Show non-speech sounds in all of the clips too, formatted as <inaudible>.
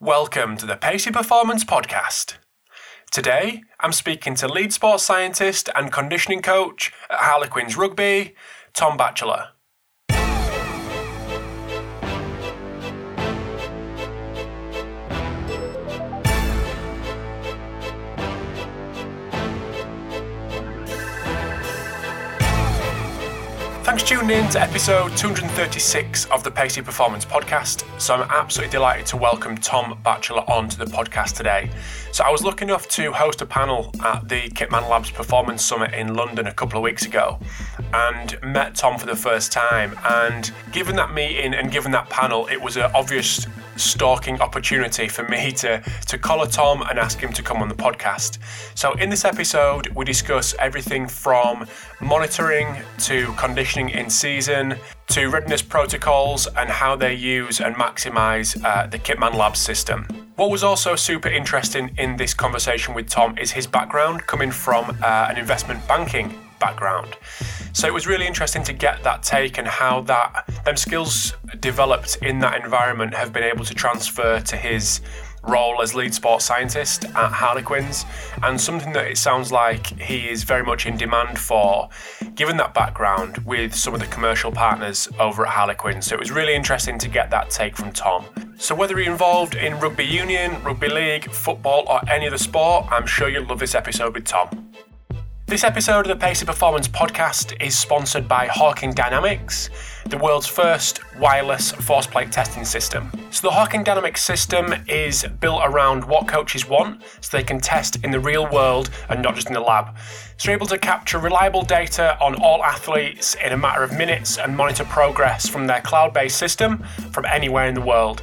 Welcome to the Pacey Performance Podcast. Today, I'm speaking to lead sports scientist and conditioning coach at Harlequins Rugby, Tom Batchelor. Tuning in to episode 236 of the Pacey Performance Podcast. So, I'm absolutely delighted to welcome Tom Batchelor onto the podcast today. So, I was lucky enough to host a panel at the Kitman Labs Performance Summit in London a couple of weeks ago and met Tom for the first time. And given that meeting and given that panel, it was an obvious stalking opportunity for me to, to collar Tom and ask him to come on the podcast. So, in this episode, we discuss everything from monitoring to conditioning in season to readiness protocols and how they use and maximize uh, the Kitman Labs system. What was also super interesting in this conversation with Tom is his background coming from uh, an investment banking background. So it was really interesting to get that take and how that them skills developed in that environment have been able to transfer to his role as lead sports scientist at Harlequins, and something that it sounds like he is very much in demand for, given that background with some of the commercial partners over at Harlequins. So it was really interesting to get that take from Tom. So whether you're involved in rugby union, rugby league, football, or any other sport, I'm sure you'll love this episode with Tom. This episode of the Pacey Performance podcast is sponsored by Hawkin Dynamics, the world's first wireless force plate testing system. So, the Hawkin Dynamics system is built around what coaches want so they can test in the real world and not just in the lab. So, you're able to capture reliable data on all athletes in a matter of minutes and monitor progress from their cloud based system from anywhere in the world.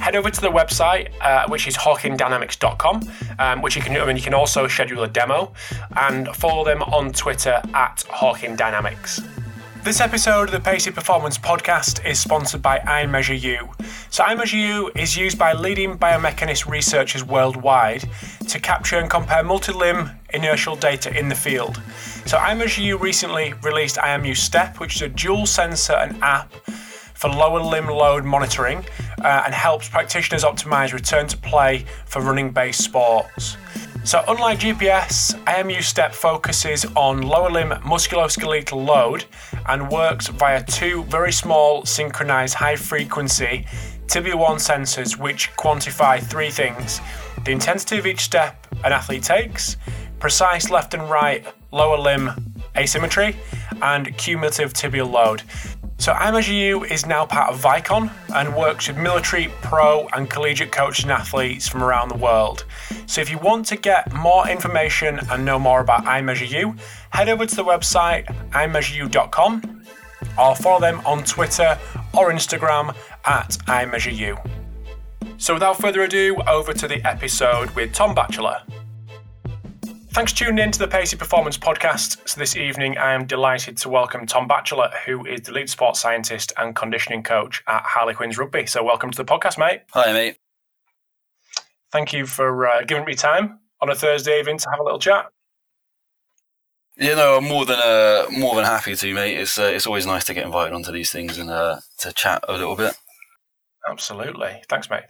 head over to the website, uh, which is hawkindynamics.com, um, which you can, I mean, you can also schedule a demo and follow them on Twitter at Hawkin Dynamics. This episode of the Pacey Performance Podcast is sponsored by iMeasureU. So, iMeasureU is used by leading biomechanist researchers worldwide to capture and compare multi limb inertial data in the field. So, iMeasureU recently released IMU Step, which is a dual sensor and app for lower limb load monitoring uh, and helps practitioners optimize return to play for running based sports. So, unlike GPS, IMU Step focuses on lower limb musculoskeletal load and works via two very small synchronized high frequency Tibia 1 sensors which quantify three things the intensity of each step an athlete takes, precise left and right lower limb asymmetry, and cumulative tibial load. So iMeasureU is now part of Vicon and works with military, pro, and collegiate coaches and athletes from around the world. So if you want to get more information and know more about iMeasureU, head over to the website iMeasureU.com or follow them on Twitter or Instagram at iMeasureU. So without further ado, over to the episode with Tom Batchelor. Thanks for tuning in to the Pacey Performance Podcast. So, this evening, I am delighted to welcome Tom Batchelor, who is the lead sports scientist and conditioning coach at Harlequins Rugby. So, welcome to the podcast, mate. Hi, mate. Thank you for uh, giving me time on a Thursday evening to have a little chat. Yeah, no, I'm more than uh, more than happy to, mate. It's uh, it's always nice to get invited onto these things and uh, to chat a little bit. Absolutely. Thanks, mate.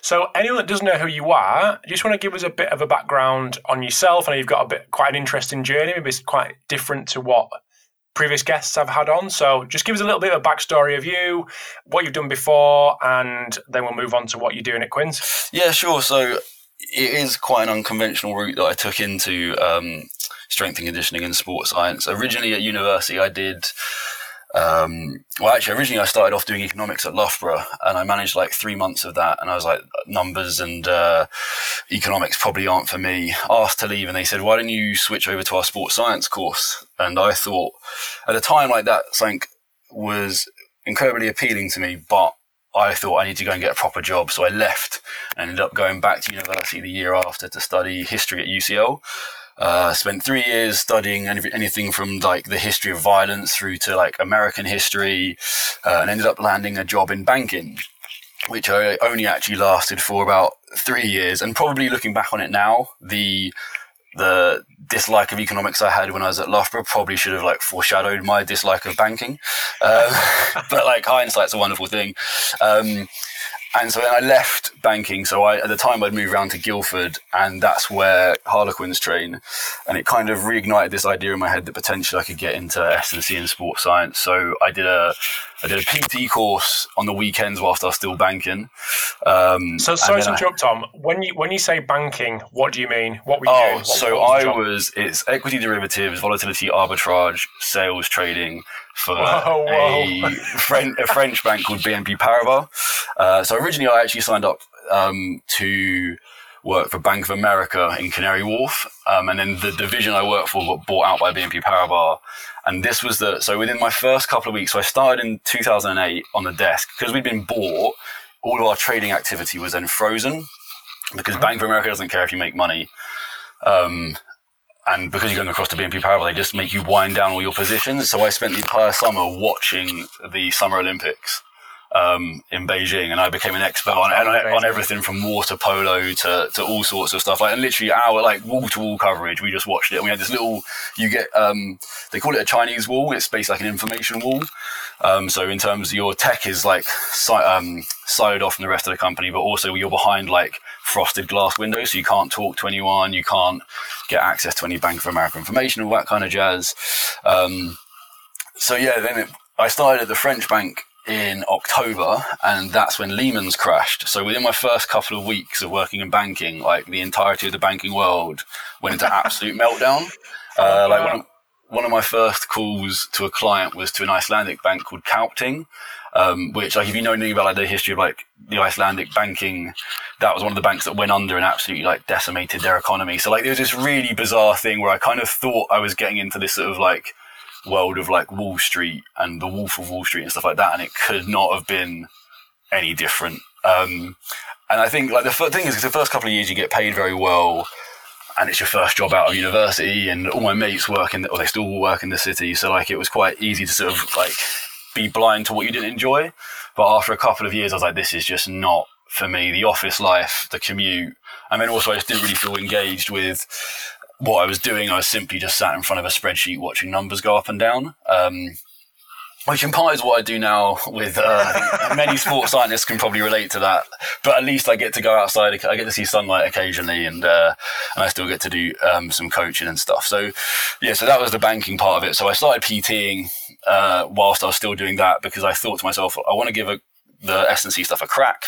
So, anyone that doesn't know who you are, you just want to give us a bit of a background on yourself? I know you've got a bit quite an interesting journey, maybe it's quite different to what previous guests I've had on. So, just give us a little bit of a backstory of you, what you've done before, and then we'll move on to what you're doing at Quins. Yeah, sure. So, it is quite an unconventional route that I took into um, strength and conditioning and sports science. Originally at university, I did um, well, actually, originally I started off doing economics at Loughborough, and I managed like three months of that, and I was like, numbers and uh, economics probably aren't for me. Asked to leave, and they said, why don't you switch over to our sports science course? And I thought, at a time like that, something was incredibly appealing to me, but I thought I need to go and get a proper job, so I left and ended up going back to university the year after to study history at UCL. Uh, spent three years studying any, anything from like the history of violence through to like American history, uh, and ended up landing a job in banking, which I only actually lasted for about three years. And probably looking back on it now, the the dislike of economics I had when I was at Loughborough probably should have like foreshadowed my dislike of banking. Um, <laughs> but like hindsight's a wonderful thing. Um, and so then I left banking. So I, at the time, I'd moved around to Guildford, and that's where Harlequins train. And it kind of reignited this idea in my head that potentially I could get into S&C and sports science. So I did a, I did a PT course on the weekends whilst I was still banking. Um, so sorry to interrupt, Tom. When you when you say banking, what do you mean? What were you oh, doing? So was I was it's equity derivatives, volatility arbitrage, sales trading for whoa, whoa. A, French, a French bank called BNP Paribas. Uh, so originally, I actually signed up um, to work for Bank of America in Canary Wharf, um, and then the division I worked for got bought out by BNP Paribas. And this was the so within my first couple of weeks, so I started in 2008 on the desk because we'd been bought. All of our trading activity was then frozen because Bank of America doesn't care if you make money. Um, and because you're going across to BNP Paribas, they just make you wind down all your positions. So I spent the entire summer watching the Summer Olympics um, in Beijing, and I became an expert on, on, on everything from water polo to, to all sorts of stuff. Like, and literally our like wall to wall coverage, we just watched it. And we had this little, you get, um, they call it a Chinese wall. It's basically like an information wall. Um, so in terms of your tech is like um, siloed off from the rest of the company, but also you're behind like frosted glass windows, so you can't talk to anyone, you can't get access to any Bank of America information, all that kind of jazz. Um, so yeah, then it, I started at the French bank in October, and that's when Lehman's crashed. So within my first couple of weeks of working in banking, like the entirety of the banking world went into <laughs> absolute meltdown. Uh, like one of, one of my first calls to a client was to an Icelandic bank called Kaupthing, um, which like if you know anything about like the history of like the Icelandic banking, that was one of the banks that went under and absolutely like decimated their economy. So like there was this really bizarre thing where I kind of thought I was getting into this sort of like world of like Wall Street and the Wolf of Wall Street and stuff like that, and it could not have been any different. Um, and I think like the thing is, the first couple of years you get paid very well, and it's your first job out of university, and all my mates work in, the, or they still work in the city, so like it was quite easy to sort of like be blind to what you didn't enjoy. But after a couple of years, I was like, this is just not for me. The office life, the commute, and then also I just didn't really feel engaged with what I was doing, I was simply just sat in front of a spreadsheet watching numbers go up and down. Um, which in part is what I do now with uh, <laughs> many sports scientists can probably relate to that. But at least I get to go outside. I get to see sunlight occasionally, and uh, and I still get to do um, some coaching and stuff. So yeah, so that was the banking part of it. So I started PTing uh, whilst I was still doing that because I thought to myself, I want to give a, the S&C stuff a crack,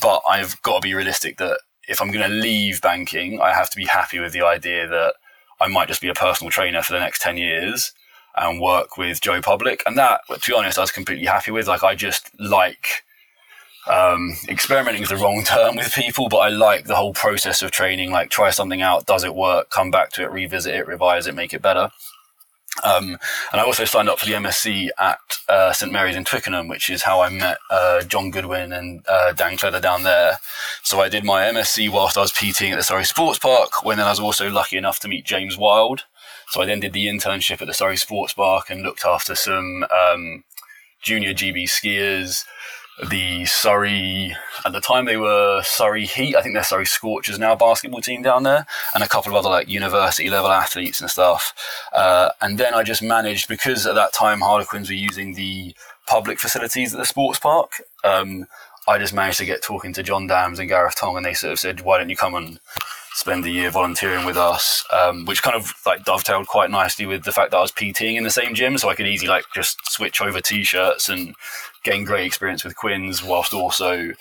but I've got to be realistic that if I'm going to leave banking, I have to be happy with the idea that I might just be a personal trainer for the next 10 years and work with Joe Public. And that, to be honest, I was completely happy with. Like, I just like, um, experimenting is the wrong term with people, but I like the whole process of training. Like, try something out, does it work, come back to it, revisit it, revise it, make it better. Um, and I also signed up for the MSc at uh, St Mary's in Twickenham, which is how I met uh, John Goodwin and uh, Dan Cleather down there. So I did my MSc whilst I was PTing at the Surrey Sports Park, when then I was also lucky enough to meet James Wild. So I then did the internship at the Surrey Sports Park and looked after some um, junior GB skiers, the Surrey, at the time they were Surrey Heat, I think they're Surrey Scorchers now basketball team down there, and a couple of other like university level athletes and stuff. Uh, and then I just managed, because at that time Harlequins were using the public facilities at the sports park, um, I just managed to get talking to John Dams and Gareth Tong, and they sort of said, why don't you come and spend a year volunteering with us, um, which kind of like dovetailed quite nicely with the fact that I was PTing in the same gym, so I could easily like just switch over t-shirts and gain great experience with Quins, whilst also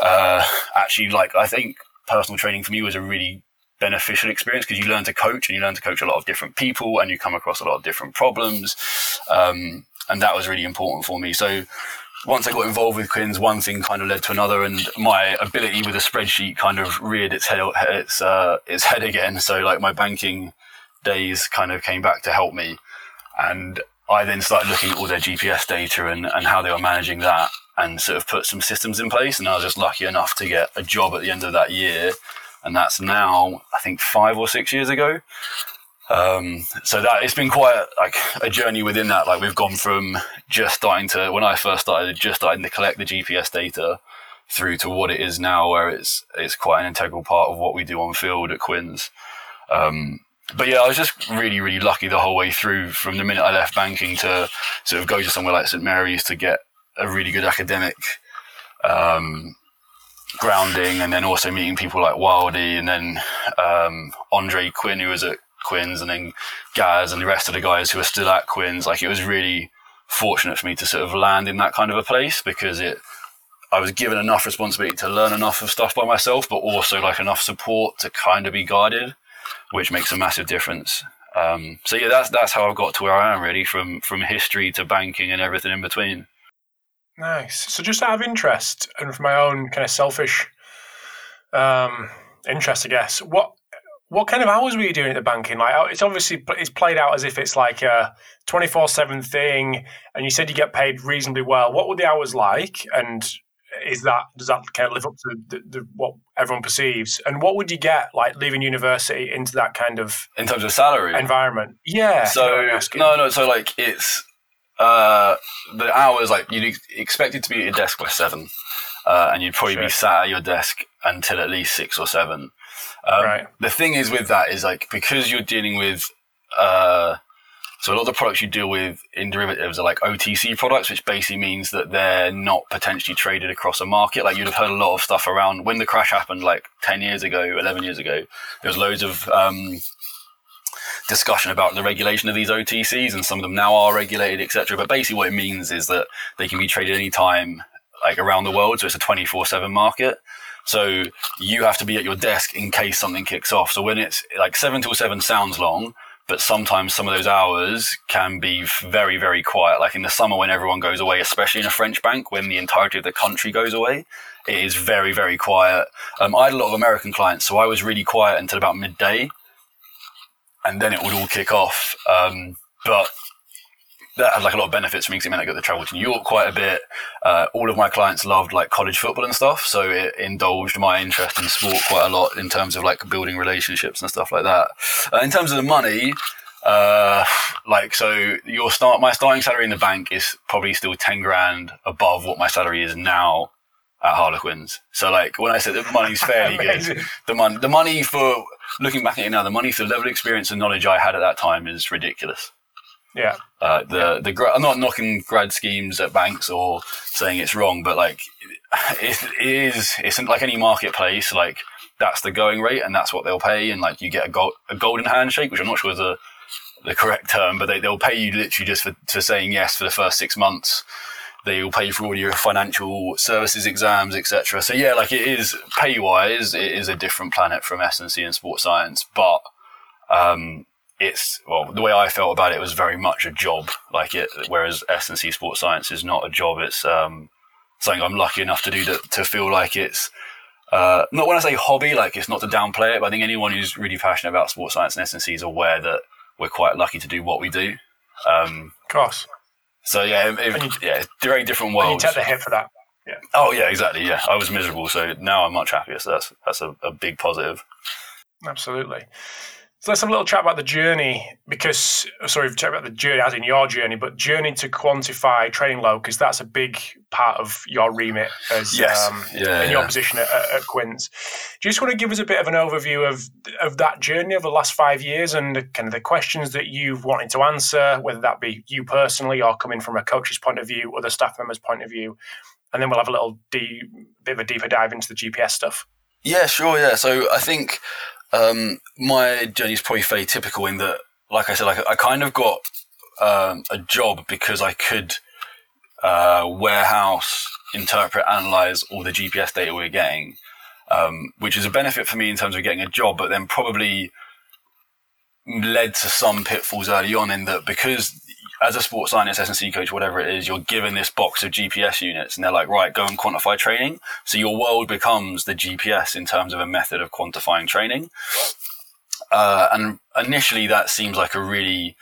uh, actually like I think personal training for me was a really beneficial experience because you learn to coach and you learn to coach a lot of different people and you come across a lot of different problems, um, and that was really important for me. So once I got involved with Quins, one thing kind of led to another, and my ability with a spreadsheet kind of reared its head its uh, its head again. So like my banking days kind of came back to help me, and I then started looking at all their GPS data and, and how they were managing that, and sort of put some systems in place. And I was just lucky enough to get a job at the end of that year, and that's now I think five or six years ago. Um, so that it's been quite like a journey within that. Like we've gone from just starting to when I first started, just starting to collect the GPS data through to what it is now, where it's it's quite an integral part of what we do on field at Quins. Um, but yeah, I was just really, really lucky the whole way through from the minute I left banking to sort of go to somewhere like St Mary's to get a really good academic um, grounding, and then also meeting people like Wildy, and then um, Andre Quinn, who was at Quins, and then Gaz and the rest of the guys who are still at Quins. Like it was really fortunate for me to sort of land in that kind of a place because it I was given enough responsibility to learn enough of stuff by myself, but also like enough support to kind of be guided, which makes a massive difference. Um, so yeah, that's that's how I've got to where I am really, from from history to banking and everything in between. Nice. So just out of interest and for my own kind of selfish um, interest, I guess, what what kind of hours were you doing at the banking? Like, oh, it's obviously it's played out as if it's like a twenty four seven thing, and you said you get paid reasonably well. What were the hours like, and is that does that kind of live up to the, the, what everyone perceives? And what would you get like leaving university into that kind of in terms of salary environment? Yeah. So no, no. So like it's uh, the hours like you'd expect it to be at your desk by seven, uh, and you'd probably sure. be sat at your desk until at least six or seven. Um, right. The thing is with that is like because you're dealing with uh, so a lot of the products you deal with in derivatives are like OTC products, which basically means that they're not potentially traded across a market. Like you'd have heard a lot of stuff around when the crash happened, like ten years ago, eleven years ago. There was loads of um, discussion about the regulation of these OTCs, and some of them now are regulated, etc. But basically, what it means is that they can be traded anytime, like around the world. So it's a twenty four seven market. So you have to be at your desk in case something kicks off. So when it's like seven till seven sounds long, but sometimes some of those hours can be very, very quiet. Like in the summer when everyone goes away, especially in a French bank, when the entirety of the country goes away, it is very, very quiet. Um, I had a lot of American clients, so I was really quiet until about midday, and then it would all kick off. Um, but that had like a lot of benefits for me because it meant I got to travel to New York quite a bit. Uh, all of my clients loved like college football and stuff, so it indulged my interest in sport quite a lot in terms of like building relationships and stuff like that. Uh, in terms of the money, uh, like so, your start my starting salary in the bank is probably still ten grand above what my salary is now at Harlequins. So like when I said the money's fairly <laughs> good, the money the money for looking back at it now, the money for the level of experience and knowledge I had at that time is ridiculous. Yeah. Uh, the the I'm not knocking grad schemes at banks or saying it's wrong, but like it, it is it's like any marketplace. Like that's the going rate, and that's what they'll pay, and like you get a gold, a golden handshake, which I'm not sure is the the correct term, but they they'll pay you literally just for, for saying yes for the first six months. They will pay for all your financial services exams, etc. So yeah, like it is pay wise, it is a different planet from S&C and sports science, but um, it's well the way I felt about it was very much a job. Like it whereas S&C sports science is not a job it's um, something I'm lucky enough to do to, to feel like it's uh, not when I say hobby like it's not to downplay it but I think anyone who's really passionate about sports science and S&C is aware that we're quite lucky to do what we do. Um, of course so yeah it, you, yeah very different worlds. You take the hit for that. Yeah. Oh yeah exactly yeah. I was miserable so now I'm much happier so that's that's a, a big positive. Absolutely so let's have a little chat about the journey because, sorry, chat about the journey, as in your journey, but journey to quantify training load because that's a big part of your remit as yes. um, yeah, in your position at, at, Quins. Do you just want to give us a bit of an overview of of that journey over the last five years and the, kind of the questions that you've wanted to answer, whether that be you personally or coming from a coach's point of view or the staff member's point of view, and then we'll have a little bit of a deeper dive into the GPS stuff. Yeah, sure. Yeah. So I think um, my journey is probably fairly typical in that, like I said, like I kind of got um, a job because I could uh, warehouse, interpret, analyze all the GPS data we we're getting, um, which is a benefit for me in terms of getting a job, but then probably led to some pitfalls early on in that because as a sports scientist, S&C coach, whatever it is, you're given this box of GPS units and they're like, right, go and quantify training. So your world becomes the GPS in terms of a method of quantifying training. Uh, and initially that seems like a really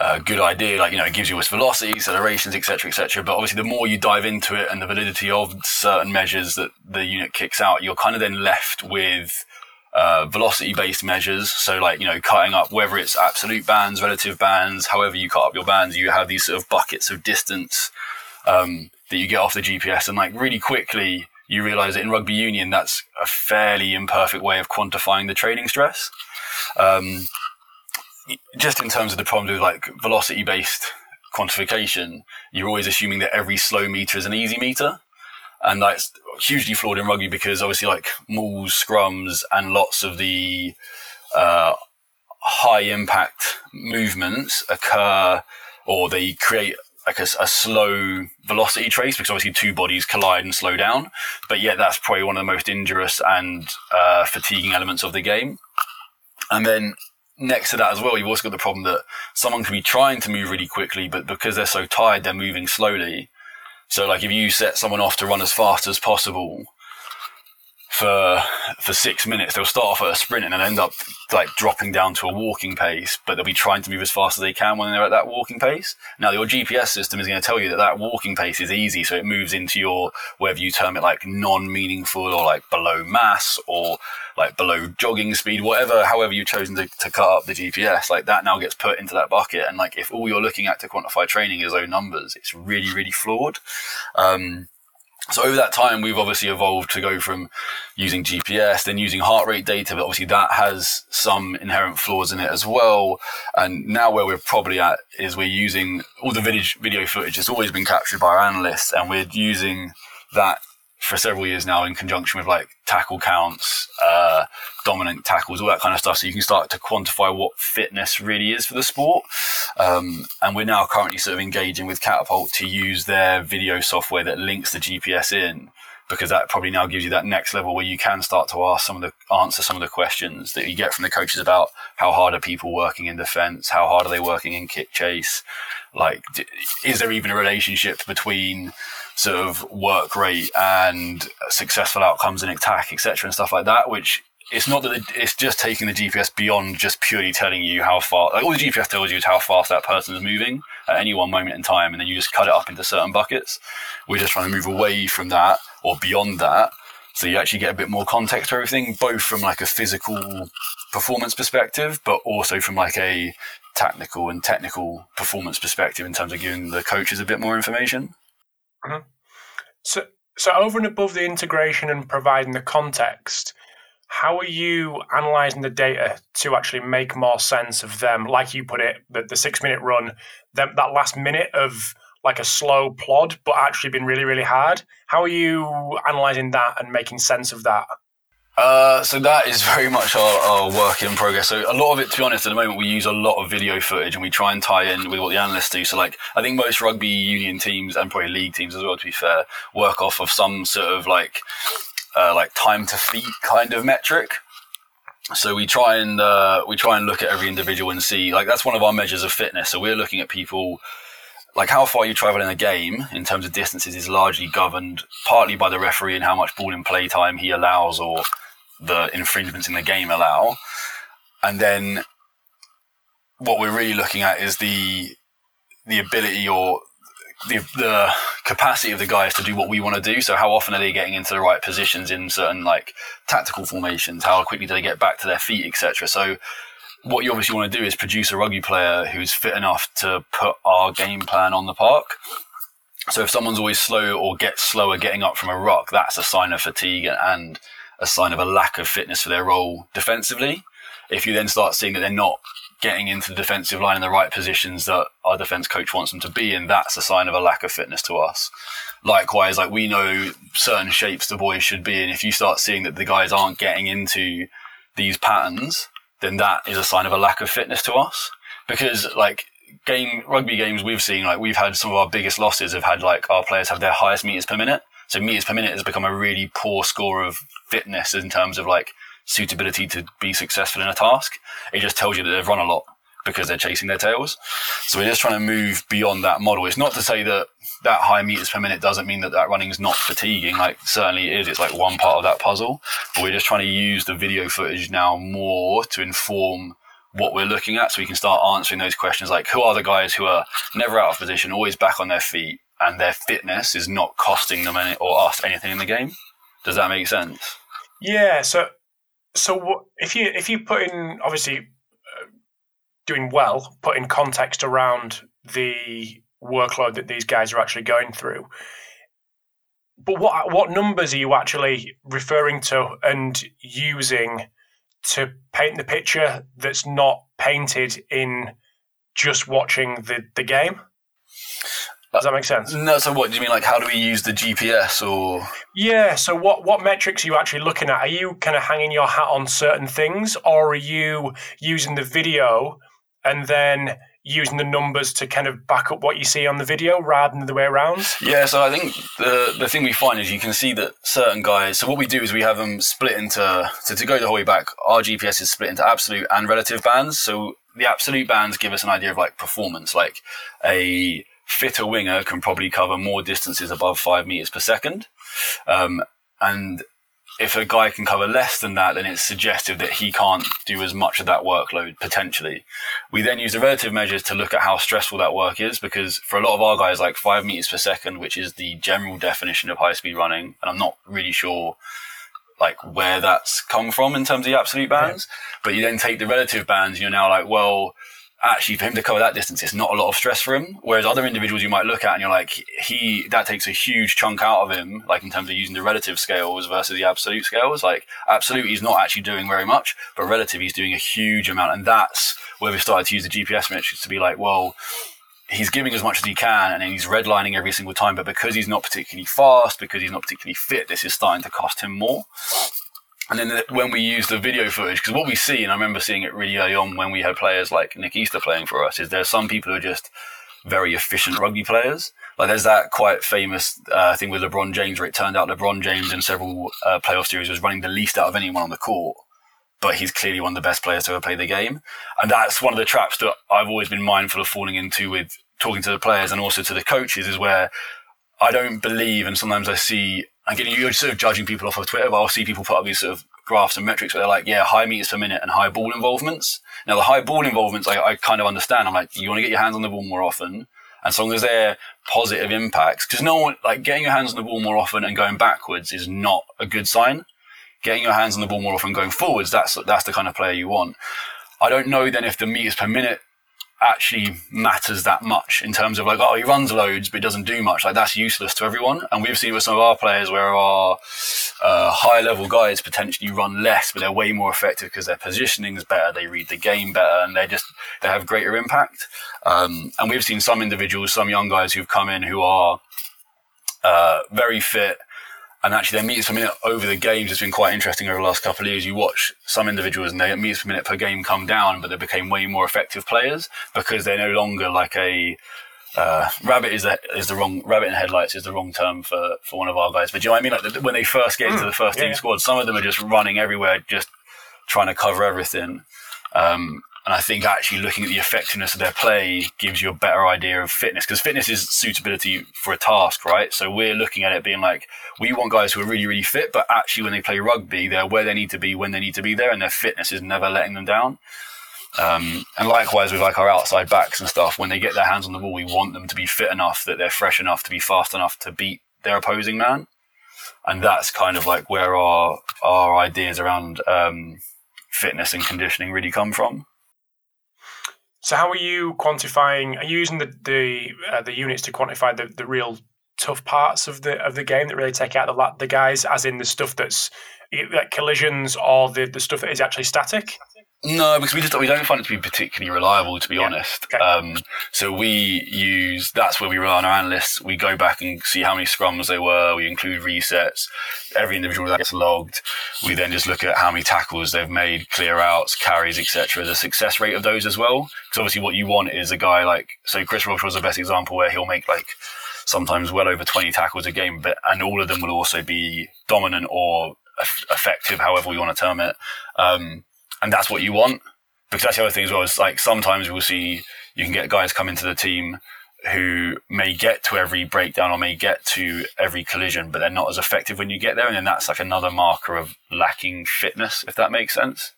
uh, good idea. Like, you know, it gives you its velocity, accelerations, etc., etc. But obviously the more you dive into it and the validity of certain measures that the unit kicks out, you're kind of then left with uh, velocity based measures. So, like, you know, cutting up whether it's absolute bands, relative bands, however you cut up your bands, you have these sort of buckets of distance um, that you get off the GPS. And, like, really quickly, you realize that in rugby union, that's a fairly imperfect way of quantifying the training stress. Um, just in terms of the problems with like velocity based quantification, you're always assuming that every slow meter is an easy meter. And that's hugely flawed in rugby because obviously, like mauls, scrums, and lots of the uh, high impact movements occur or they create like a, a, slow velocity trace because obviously two bodies collide and slow down. But yet, that's probably one of the most injurious and uh, fatiguing elements of the game. And then next to that as well, you've also got the problem that someone can be trying to move really quickly, but because they're so tired, they're moving slowly. So, like, if you set someone off to run as fast as possible, for for six minutes. They'll start off at a sprint and then end up like dropping down to a walking pace, but they'll be trying to move as fast as they can when they're at that walking pace. Now, your GPS system is going to tell you that that walking pace is easy, so it moves into your whether you term it like non-meaningful or like below mass or like below jogging speed, whatever, however you've chosen to, to cut up the GPS, like that now gets put into that bucket. And like if all you're looking at to quantify training is those numbers, it's really, really flawed. Um, so over that time, we've obviously evolved to go from using GPS, then using heart rate data, but obviously that has some inherent flaws in it as well. And now where we're probably at is we're using all the video, footage has always been captured by our analysts, and we're using that for several years now in conjunction with like tackle counts, uh, dominant tackles, all that kind of stuff. So you can start to quantify what fitness really is for the sport. Um, and we're now currently sort of engaging with Catapult to use their video software that links the GPS in because that probably now gives you that next level where you can start to ask some of the answer some of the questions that you get from the coaches about how hard are people working in defense how hard are they working in kick chase like is there even a relationship between sort of work rate and successful outcomes in attack etc and stuff like that which it's not that it's just taking the GPS beyond just purely telling you how far. Like all the GPS tells you is how fast that person is moving at any one moment in time, and then you just cut it up into certain buckets. We're just trying to move away from that or beyond that, so you actually get a bit more context for everything, both from like a physical performance perspective, but also from like a technical and technical performance perspective in terms of giving the coaches a bit more information. Mm-hmm. So, so over and above the integration and providing the context how are you analyzing the data to actually make more sense of them? Like you put it, the, the six minute run, that, that last minute of like a slow plod, but actually been really, really hard. How are you analyzing that and making sense of that? Uh, so that is very much our, our, work in progress. So a lot of it, to be honest, at the moment we use a lot of video footage and we try and tie in with what the analysts do. So like, I think most rugby union teams and probably league teams as well, to be fair, work off of some sort of like uh, like time to feet kind of metric. So we try and uh, we try and look at every individual and see like that's one of our measures of fitness. So we're looking at people like how far you travel in a game in terms of distances is largely governed partly by the referee and how much ball in play time he allows or the infringements in the game allow. And then what we're really looking at is the the ability or the, the capacity of the guys to do what we want to do. So how often are they getting into the right positions in certain like tactical formations? How quickly do they get back to their feet, etc. So what you obviously want to do is produce a rugby player who's fit enough to put our game plan on the park. So if someone's always slow or gets slower getting up from a ruck, that's a sign of fatigue and a sign of a lack of fitness for their role defensively. If you then start seeing that they're not getting into the defensive line in the right positions that our defense coach wants them to be in, that's a sign of a lack of fitness to us. Likewise, like we know certain shapes the boys should be in. If you start seeing that the guys aren't getting into these patterns, then that is a sign of a lack of fitness to us. Because like game rugby games we've seen, like we've had some of our biggest losses have had like our players have their highest meters per minute. So meters per minute has become a really poor score of fitness in terms of like suitability to be successful in a task. It just tells you that they've run a lot because they're chasing their tails. So we're just trying to move beyond that model. It's not to say that that high meters per minute doesn't mean that that running is not fatiguing. Like certainly it is. It's like one part of that puzzle. But we're just trying to use the video footage now more to inform what we're looking at so we can start answering those questions like who are the guys who are never out of position, always back on their feet, and their fitness is not costing them any, or us anything in the game. Does that make sense? Yeah. So So if you if you put in obviously uh, doing well, put in context around the workload that these guys are actually going through. But what what numbers are you actually referring to and using to paint the picture that's not painted in just watching the, the game? Uh, Does that make sense? No. So, what do you mean? Like, how do we use the GPS or? Yeah. So, what what metrics are you actually looking at? Are you kind of hanging your hat on certain things, or are you using the video and then using the numbers to kind of back up what you see on the video rather than the way around? Yeah, so I think the the thing we find is you can see that certain guys. So what we do is we have them split into to, to go the whole way back. Our GPS is split into absolute and relative bands. So the absolute bands give us an idea of like performance, like a fitter winger can probably cover more distances above five meters per second. Um, and if a guy can cover less than that, then it's suggestive that he can't do as much of that workload potentially. We then use the relative measures to look at how stressful that work is because for a lot of our guys, like five meters per second, which is the general definition of high speed running, and I'm not really sure like where that's come from in terms of the absolute bands, yeah. but you then take the relative bands, you're now like, well, actually for him to cover that distance, it's not a lot of stress for him. Whereas other individuals you might look at and you're like, he that takes a huge chunk out of him, like in terms of using the relative scales versus the absolute scales. Like absolute, he's not actually doing very much, but relative, he's doing a huge amount, and that's where we started to use the GPS metrics to be like, well. He's giving as much as he can and he's redlining every single time, but because he's not particularly fast, because he's not particularly fit, this is starting to cost him more. And then when we use the video footage, because what we see, and I remember seeing it really early on when we had players like Nick Easter playing for us, is there some people who are just very efficient rugby players. Like there's that quite famous uh, thing with LeBron James where it turned out LeBron James in several uh, playoff series was running the least out of anyone on the court, but he's clearly one of the best players to ever play the game. And that's one of the traps that I've always been mindful of falling into with talking to the players and also to the coaches is where I don't believe, and sometimes I see again, you're sort of judging people off of Twitter, but I'll see people put up these sort of graphs and metrics where they're like, yeah, high meters per minute and high ball involvements. Now, the high ball involvements, I, I kind of understand. I'm like, you want to get your hands on the ball more often. And so long as they're positive impacts, because no one, like getting your hands on the ball more often and going backwards is not a good sign. Getting your hands on the ball more often going forwards, that's, that's the kind of player you want. I don't know then if the meters per minute actually matters that much in terms of like, oh, he runs loads, but he doesn't do much. Like that's useless to everyone. And we've seen with some of our players where our uh, high level guys potentially run less, but they're way more effective because their positioning is better. They read the game better and they just, they have greater impact. Um, and we've seen some individuals, some young guys who've come in who are, uh, very fit, and actually their meters per minute over the games has been quite interesting over the last couple of years. You watch some individuals and their meters per minute per game come down, but they became way more effective players because they're no longer like a uh, rabbit is the, is the wrong rabbit in headlights is the wrong term for, for one of our guys. But do you know what I mean? Like the, when they first get into mm, the first team yeah. squad, some of them are just running everywhere, just trying to cover everything. Um, and I think actually looking at the effectiveness of their play gives you a better idea of fitness because fitness is suitability for a task, right? So we're looking at it being like, we want guys who are really, really fit, but actually when they play rugby, they're where they need to be when they need to be there and their fitness is never letting them down. Um, and likewise with like our outside backs and stuff, when they get their hands on the ball, we want them to be fit enough that they're fresh enough to be fast enough to beat their opposing man. And that's kind of like where our, our ideas around, um, fitness and conditioning really come from. So how are you quantifying? Are you using the the uh, the units to quantify the, the real tough parts of the of the game that really take out the the guys, as in the stuff that's like collisions or the the stuff that is actually static? No, because we just we don't find it to be particularly reliable, to be yeah. honest. Okay. Um, so we use that's where we rely on our analysts. We go back and see how many scrums they were. We include resets. Every individual that gets logged. We then just look at how many tackles they've made, clear outs, carries, etc. The success rate of those as well. Because obviously, what you want is a guy like so Chris Robshaw was the best example where he'll make like sometimes well over 20 tackles a game, but and all of them will also be dominant or effective, however we want to term it. Um, and that's what you want. Because that's the other thing as well is like sometimes we'll see you can get guys come into the team who may get to every breakdown or may get to every collision, but they're not as effective when you get there. And then that's like another marker of lacking fitness, if that makes sense.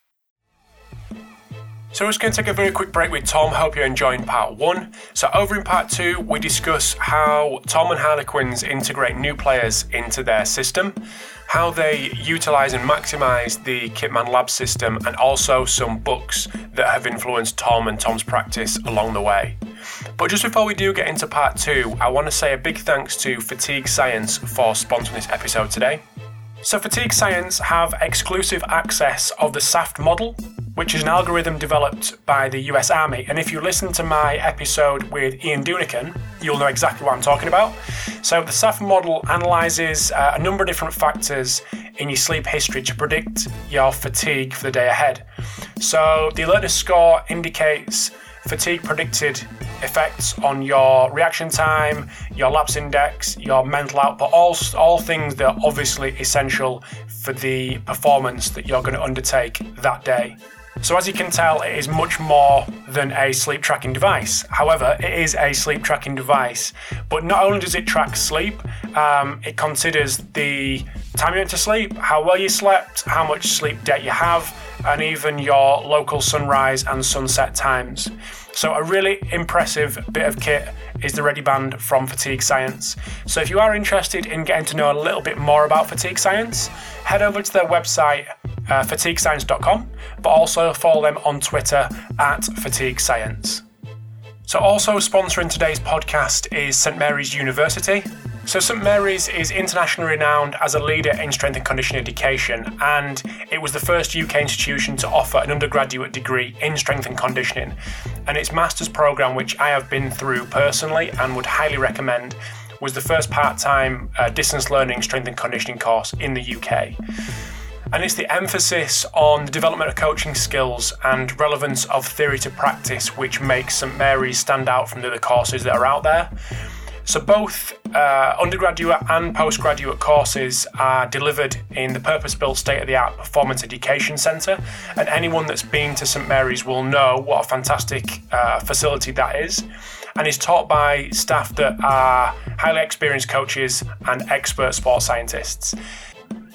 So we're just going to take a very quick break with Tom. Hope you're enjoying part one. So over in part two, we discuss how Tom and Harlequins integrate new players into their system, how they utilize and maximize the Kitman Lab system, and also some books that have influenced Tom and Tom's practice along the way. But just before we do get into part two, I want to say a big thanks to Fatigue Science for sponsoring this episode today. So, Fatigue Science have exclusive access of the SAFTE model, which is an algorithm developed by the US Army. And if you listen to my episode with Ian Dunican, you'll know exactly what I'm talking about. So, the SAFTE model analyzes uh, a number of different factors in your sleep history to predict your fatigue for the day ahead. So, the alertness score indicates fatigue predicted effects on your reaction time, your lapse index, your mental output, all, all things that are obviously essential for the performance that you're going to undertake that day. So, as you can tell, it is much more than a sleep tracking device. However, it is a sleep tracking device, but not only does it track sleep, um, it considers the time you went to sleep, how well you slept, how much sleep debt you have, and even your local sunrise and sunset times. So, a really impressive bit of kit is the ReadiBand from Fatigue Science. So, if you are interested in getting to know a little bit more about Fatigue Science, head over to their website, uh, fatiguescience.com, but also follow them on Twitter at Fatigue Science. So, also sponsoring today's podcast is St Mary's University. So, St Mary's is internationally renowned as a leader in strength and conditioning education, and it was the first UK institution to offer an undergraduate degree in strength and conditioning. And its master's program, which I have been through personally and would highly recommend, was the first part time uh, distance learning strength and conditioning course in the UK. And it's the emphasis on the development of coaching skills and relevance of theory to practice which makes St Mary's stand out from the other courses that are out there. So, both uh, undergraduate and postgraduate courses are delivered in the purpose built state of the art Performance Education Centre. And anyone that's been to St Mary's will know what a fantastic uh, facility that is. And is taught by staff that are highly experienced coaches and expert sports scientists.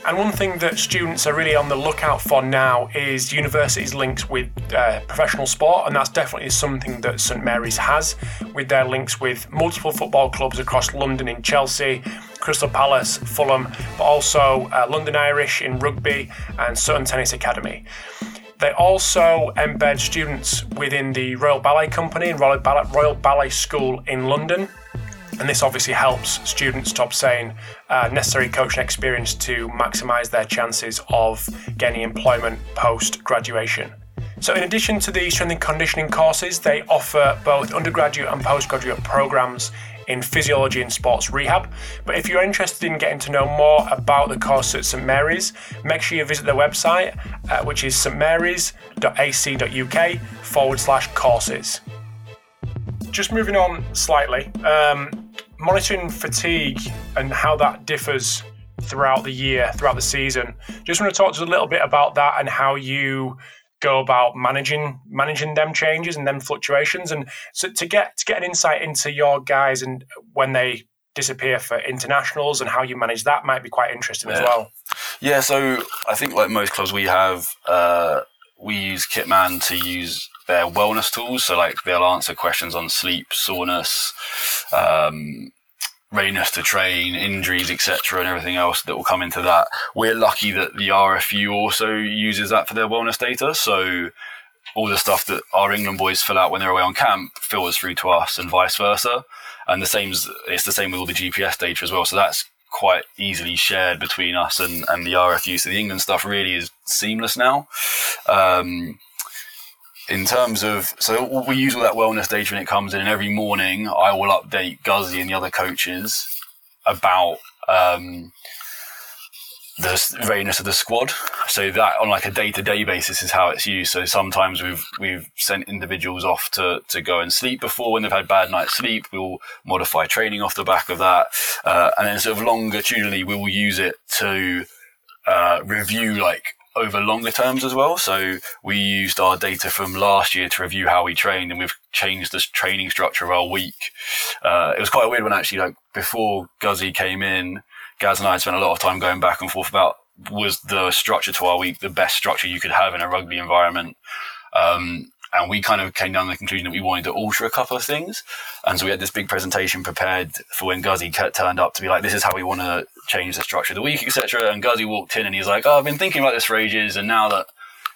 And one thing that students are really on the lookout for now is universities' links with uh, professional sport, and that's definitely something that St Mary's has with their links with multiple football clubs across London in Chelsea, Crystal Palace, Fulham, but also uh, London Irish in rugby and Sutton Tennis Academy. They also embed students within the Royal Ballet Company and Royal Ballet, Royal Ballet School in London and this obviously helps students to obtain uh, necessary coaching experience to maximise their chances of gaining employment post graduation. So, in addition to the strength and conditioning courses, they offer both undergraduate and postgraduate programs in physiology and sports rehab. But if you're interested in getting to know more about the course at St Mary's, make sure you visit their website, uh, which is stmarys.ac.uk forward slash courses. Just moving on slightly, um, monitoring fatigue and how that differs throughout the year, throughout the season. Just want to talk to us a little bit about that and how you go about managing managing them changes and them fluctuations and so to get to get an insight into your guys and when they disappear for internationals and how you manage that might be quite interesting yeah. as well yeah so i think like most clubs we have uh, we use kitman to use their wellness tools. So like they'll answer questions on sleep, soreness, um, readiness to train, injuries, etc., and everything else that will come into that. We're lucky that the RFU also uses that for their wellness data. So all the stuff that our England boys fill out when they're away on camp filters through to us, and vice versa. And the same it's the same with all the GPS data as well. So that's quite easily shared between us and, and the RFU. So the England stuff really is seamless now. Um, in terms of so we use all that wellness data when it comes in and every morning i will update guzzy and the other coaches about um, the readiness of the squad. So that on like a day-to-day basis is how it's used. So sometimes we've we've sent individuals off to to go and sleep before when they've had bad night's sleep. We'll modify training off the back of that. Uh, and then sort of longitudinally we will use it to uh, review like over longer terms as well. So we used our data from last year to review how we trained, and we've changed the training structure of our week. Uh, it was quite weird one actually. Like before Guzzy came in, Gaz and I spent a lot of time going back and forth about was the structure to our week the best structure you could have in a rugby environment. Um, and we kind of came down to the conclusion that we wanted to alter a couple of things. And so we had this big presentation prepared for when Guzzy turned up to be like, this is how we want to change the structure of the week, etc. And Guzzy walked in and he's like, oh, I've been thinking about this for ages. And now that,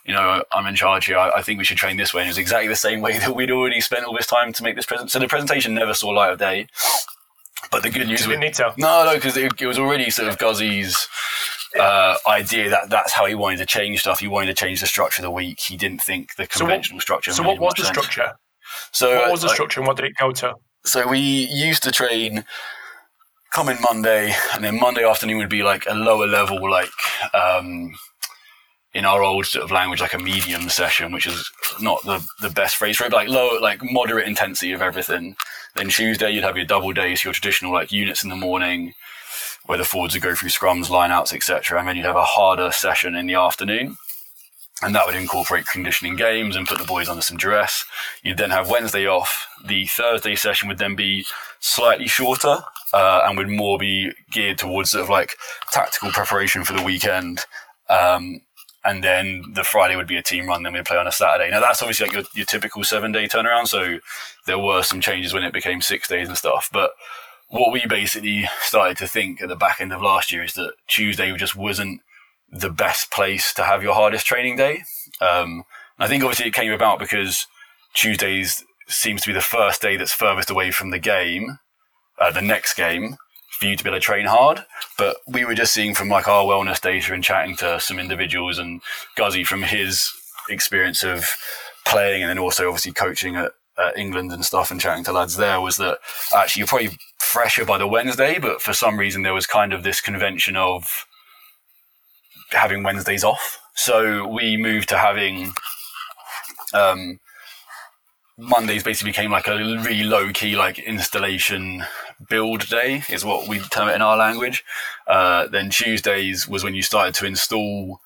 you know, I'm in charge here, I, I think we should train this way. And it was exactly the same way <laughs> that we'd already spent all this time to make this present. So the presentation never saw light of day. But the good news was, need to. No, no, because it, it was already sort of Guzzy's uh, idea that that's how he wanted to change stuff. He wanted to change the structure of the week. He didn't think the conventional so what, structure. So what was the sense. structure? So what was the structure and what did it go to? So we used to train coming Monday, and then Monday afternoon would be like a lower level, like um, in our old sort of language, like a medium session, which is not the, the best phrase for it, but like low, like moderate intensity of everything. Then Tuesday, you'd have your double days, your traditional like units in the morning, where the forwards would go through scrums, lineouts, etc. And then you'd have a harder session in the afternoon. And that would incorporate conditioning games and put the boys under some duress. You'd then have Wednesday off. The Thursday session would then be slightly shorter uh, and would more be geared towards sort of like tactical preparation for the weekend. Um, and then the Friday would be a team run. Then we'd play on a Saturday. Now that's obviously like your, your typical seven day turnaround. So there were some changes when it became six days and stuff. But what we basically started to think at the back end of last year is that Tuesday just wasn't the best place to have your hardest training day. Um, I think obviously it came about because Tuesdays seems to be the first day that's furthest away from the game, uh, the next game, for you to be able to train hard. But we were just seeing from like our wellness data and chatting to some individuals and Guzzy from his experience of playing and then also obviously coaching at, at England and stuff and chatting to lads there was that actually you're probably fresher by the Wednesday, but for some reason there was kind of this convention of having Wednesdays off. So we moved to having um, Mondays basically became like a really low key like installation build day is what we term it in our language. Uh, then Tuesdays was when you started to install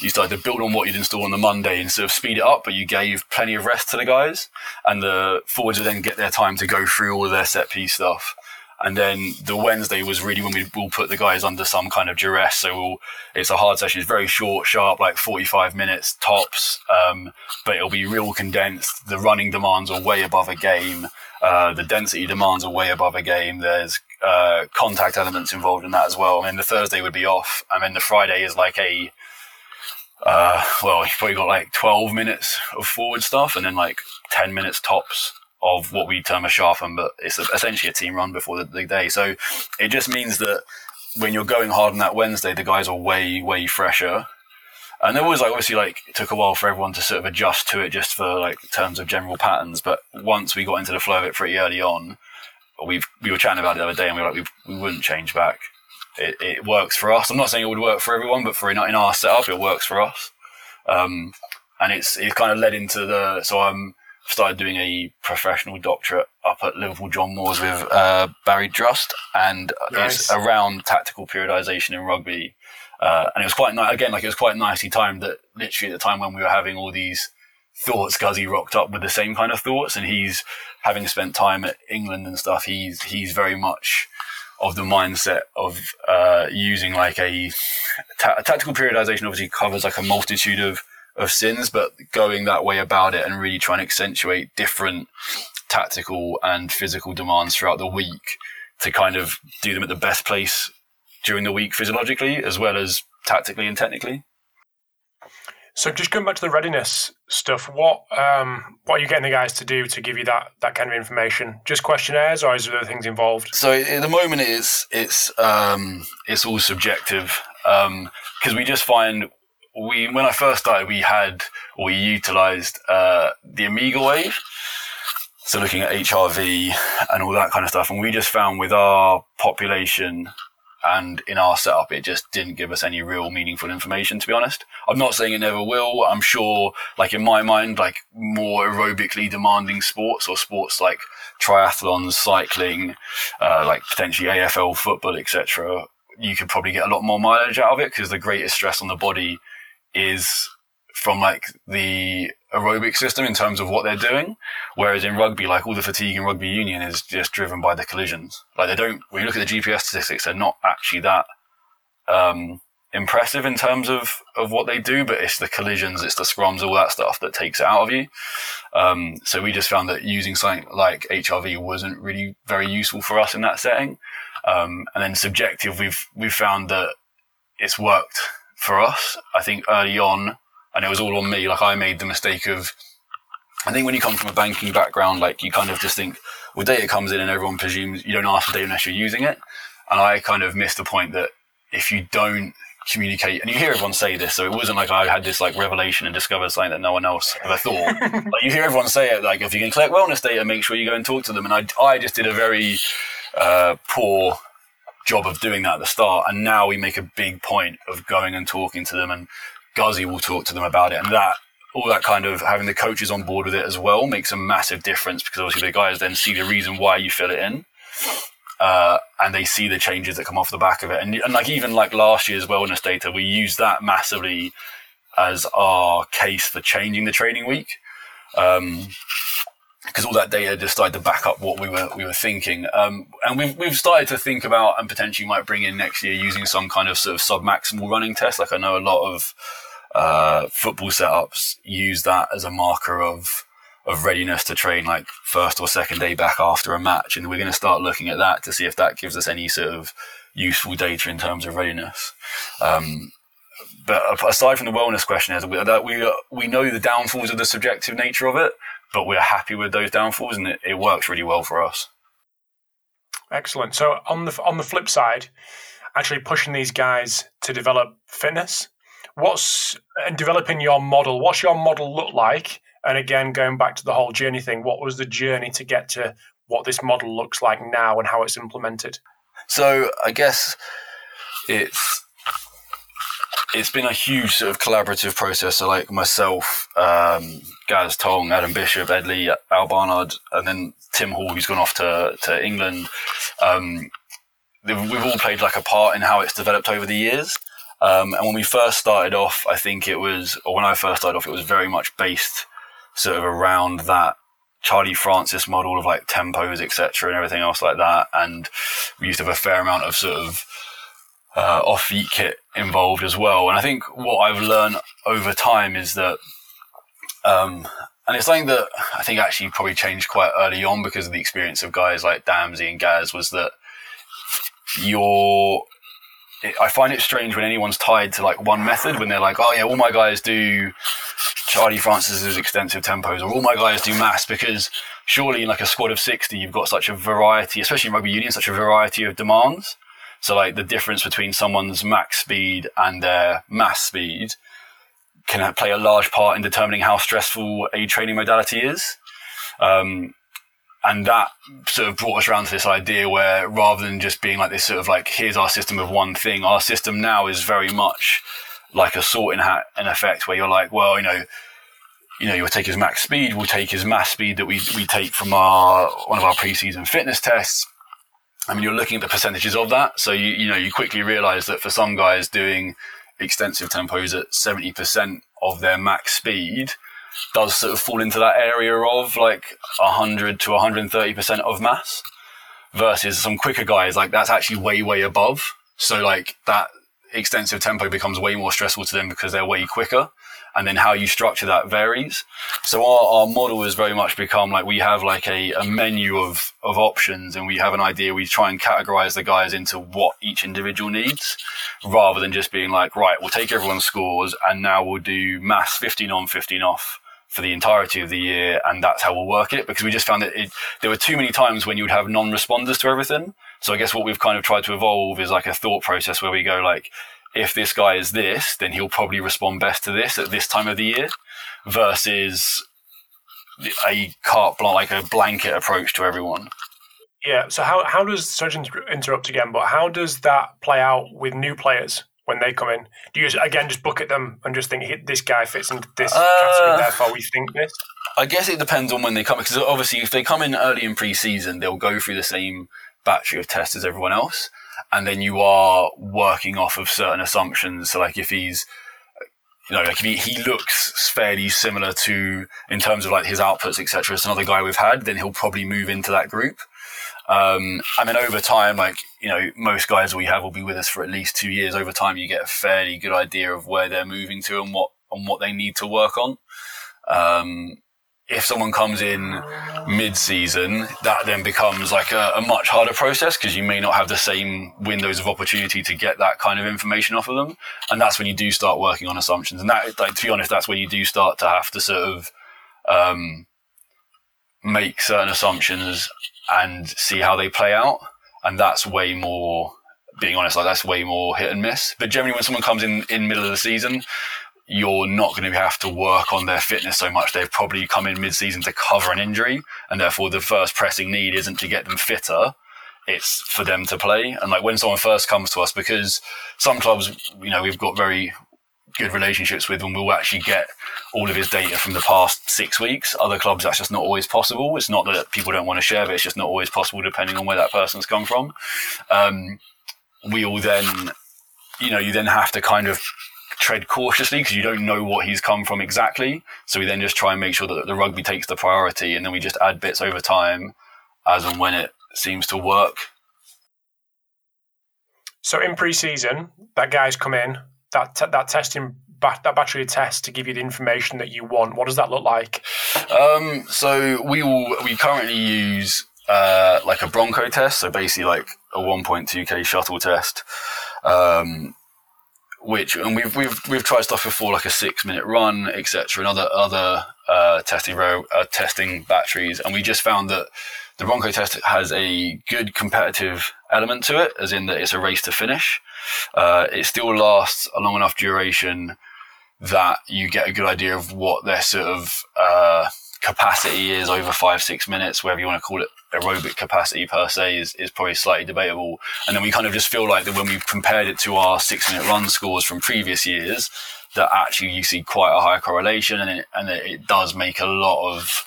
you started to build on what you'd install on the Monday and sort of speed it up, but you gave plenty of rest to the guys and the forwards would then get their time to go through all of their set piece stuff. And then the Wednesday was really when we will put the guys under some kind of duress. So we'll, it's a hard session. It's very short, sharp, like 45 minutes tops. Um, but it'll be real condensed. The running demands are way above a game. Uh, the density demands are way above a game. There's uh, contact elements involved in that as well. And mean, the Thursday would be off. and then the Friday is like a, uh, well, you've probably got like 12 minutes of forward stuff and then like 10 minutes tops of what we term a sharpen, but it's essentially a team run before the, the day. So it just means that when you're going hard on that Wednesday, the guys are way, way fresher. And there was like obviously like it took a while for everyone to sort of adjust to it just for like terms of general patterns. But once we got into the flow of it pretty early on, we've we were chatting about it the other day and we were like we, we wouldn't change back. It, it works for us. I'm not saying it would work for everyone, but for in, in our setup, it works for us. Um, and it's it kind of led into the so I'm started doing a professional doctorate up at Liverpool John Moores with uh, Barry Drust, and nice. it's around tactical periodization in rugby. Uh, and it was quite nice. Again, like it was quite nicely timed that literally at the time when we were having all these thoughts, Guzzy rocked up with the same kind of thoughts, and he's having spent time at England and stuff. He's he's very much of the mindset of uh, using like a, ta- tactical periodization. Obviously, covers like a multitude of of sins, but going that way about it and really trying to accentuate different tactical and physical demands throughout the week to kind of do them at the best place during the week physiologically as well as tactically and technically. So just going back to the readiness stuff, what um, what are you getting the guys to do to give you that that kind of information? Just questionnaires, or is there other things involved? So at the moment, it's it's um, it's all subjective because um, we just find we when I first started, we had we utilized uh, the Omegawave, so looking at HRV and all that kind of stuff, and we just found with our population and in our setup, it just didn't give us any real meaningful information. To be honest, I'm not saying it never will. I'm sure, like in my mind, like more aerobically demanding sports or sports like triathlons, cycling, uh, like potentially AFL football, etc. You could probably get a lot more mileage out of it because the greatest stress on the body is from like the aerobic system in terms of what they're doing. Whereas in rugby, like all the fatigue in rugby union is just driven by the collisions. Like they don't, when you look at the GPS statistics, they're not actually that, um, impressive in terms of, of what they do, but it's the collisions, it's the scrums, all that stuff that takes it out of you. Um, so we just found that using something like HRV wasn't really very useful for us in that setting. Um, and then subjective, we've, we've found that it's worked for us. I think early on, and it was all on me, like I made the mistake of, I think when you come from a banking background, like you kind of just think, well, data comes in and everyone presumes you don't ask for data unless you're using it. And I kind of missed the point that if you don't communicate, and you hear everyone say this, so it wasn't like I had this like revelation and discovered something that no one else ever thought. <laughs> like you hear everyone say it, like if you can collect wellness data, make sure you go and talk to them. And I, I just did a very uh, poor job of doing that at the start. And now we make a big point of going and talking to them, and Guzzy will talk to them about it, and that all that kind of having the coaches on board with it as well makes a massive difference because obviously the guys then see the reason why you fill it in. Uh, and they see the changes that come off the back of it. And, and like even like last year's wellness data, we used that massively as our case for changing the training week. Um, because all that data just started to back up what we were we were thinking. Um, and we've we've started to think about and potentially might bring in next year using some kind of sort of sub maximal running test. Like I know a lot of uh, football setups use that as a marker of of readiness to train like first or second day back after a match. And we're going to start looking at that to see if that gives us any sort of useful data in terms of readiness. Um, but aside from the wellness questionnaires, we, we, we know the downfalls of the subjective nature of it, but we're happy with those downfalls and it, it works really well for us. Excellent. So on the on the flip side, actually pushing these guys to develop fitness, what's and developing your model. What's your model look like? And again, going back to the whole journey thing, what was the journey to get to what this model looks like now and how it's implemented? So I guess it's it's been a huge sort of collaborative process. So like myself, um, Gaz Tong, Adam Bishop, Ed Lee, Al Barnard, and then Tim Hall, who's gone off to, to England. Um, we've all played like a part in how it's developed over the years. Um, and when we first started off, I think it was, or when I first started off, it was very much based sort of around that Charlie Francis model of like tempos, etc., and everything else like that. And we used to have a fair amount of sort of uh, off feet kit involved as well. And I think what I've learned over time is that, um, and it's something that I think actually probably changed quite early on because of the experience of guys like Damsey and Gaz was that you're I find it strange when anyone's tied to like one method when they're like, oh yeah, all my guys do Charlie Francis's extensive tempos or all my guys do MAS because surely in like a squad of 60, you've got such a variety, especially in rugby union, such a variety of demands. So like the difference between someone's max speed and their MAS speed can play a large part in determining how stressful a training modality is. Um, and that sort of brought us around to this idea where rather than just being like this sort of like here's our system of one thing our system now is very much like a sorting hat in effect where you're like well you know you know you'll take his max speed we'll take his MAS speed that we, we take from our one of our preseason fitness tests I mean, you're looking at the percentages of that. So you, you know, you quickly realize that for some guys doing extensive tempos at 70% of their max speed, does sort of fall into that area of like 100 to 130% of MAS versus some quicker guys like that's actually way way above so like that extensive tempo becomes way more stressful to them because they're way quicker and then how you structure that varies so our, our model has very much become like we have like a, a menu of of options and we have an idea we try and categorize the guys into what each individual needs rather than just being like right we'll take everyone's scores and now we'll do MAS 15 on 15 off for the entirety of the year, and that's how we'll work it. Because we just found that it, there were too many times when you would have non-responders to everything. So I guess what we've kind of tried to evolve is like a thought process where we go like, if this guy is this, then he'll probably respond best to this at this time of the year, versus a carte blanche, like a blanket approach to everyone. Yeah. So how how does sorry to interrupt again, but how does that play out with new players? when they come in? Do you again just bucket them and just think this guy fits into this uh, category, therefore we think this? I guess it depends on when they come because obviously if they come in early in pre-season, they'll go through the same battery of tests as everyone else, and then you are working off of certain assumptions. So like if he's you know, like he, he looks fairly similar to in terms of like his outputs, etc. as another guy we've had, then he'll probably move into that group. Um, and then over time, like, you know, most guys we have will be with us for at least two years. Over time, you get a fairly good idea of where they're moving to and what, and what they need to work on. Um, if someone comes in mid-season, that then becomes like a, a much harder process because you may not have the same windows of opportunity to get that kind of information off of them, and that's when you do start working on assumptions. And that, like to be honest, that's when you do start to have to sort of um, make certain assumptions and see how they play out, and that's way more. Being honest, like that's way more hit and miss. But generally, when someone comes in in middle of the season, you're not going to have to work on their fitness so much. They've probably come in mid-season to cover an injury, and therefore the first pressing need isn't to get them fitter. It's for them to play. And like when someone first comes to us, because some clubs, you know, we've got very good relationships with, and we'll actually get all of his data from the past six weeks. Other clubs, that's just not always possible. It's not that people don't want to share, but it's just not always possible depending on where that person's come from. Um, we all then, you know, you then have to kind of tread cautiously because you don't know what he's come from exactly. So we then just try and make sure that the rugby takes the priority, and then we just add bits over time as and when it seems to work. So in pre-season, that guy's come in that t- that testing that battery test to give you the information that you want. What does that look like? Um, so we will we currently use uh, like a Bronco test, so basically like a 1.2k shuttle test. Um, which and we've we've we've tried stuff before like a six minute run etc and other other uh, testing row uh, testing batteries. And we just found that the Bronco test has a good competitive element to it as in that it's a race to finish. Uh, it still lasts a long enough duration that you get a good idea of what their sort of uh, capacity is over five six minutes whether you want to call it aerobic capacity per se is, is probably slightly debatable. And then we kind of just feel like that when we compared it to our six minute run scores from previous years, that actually you see quite a high correlation and it, and it does make a lot of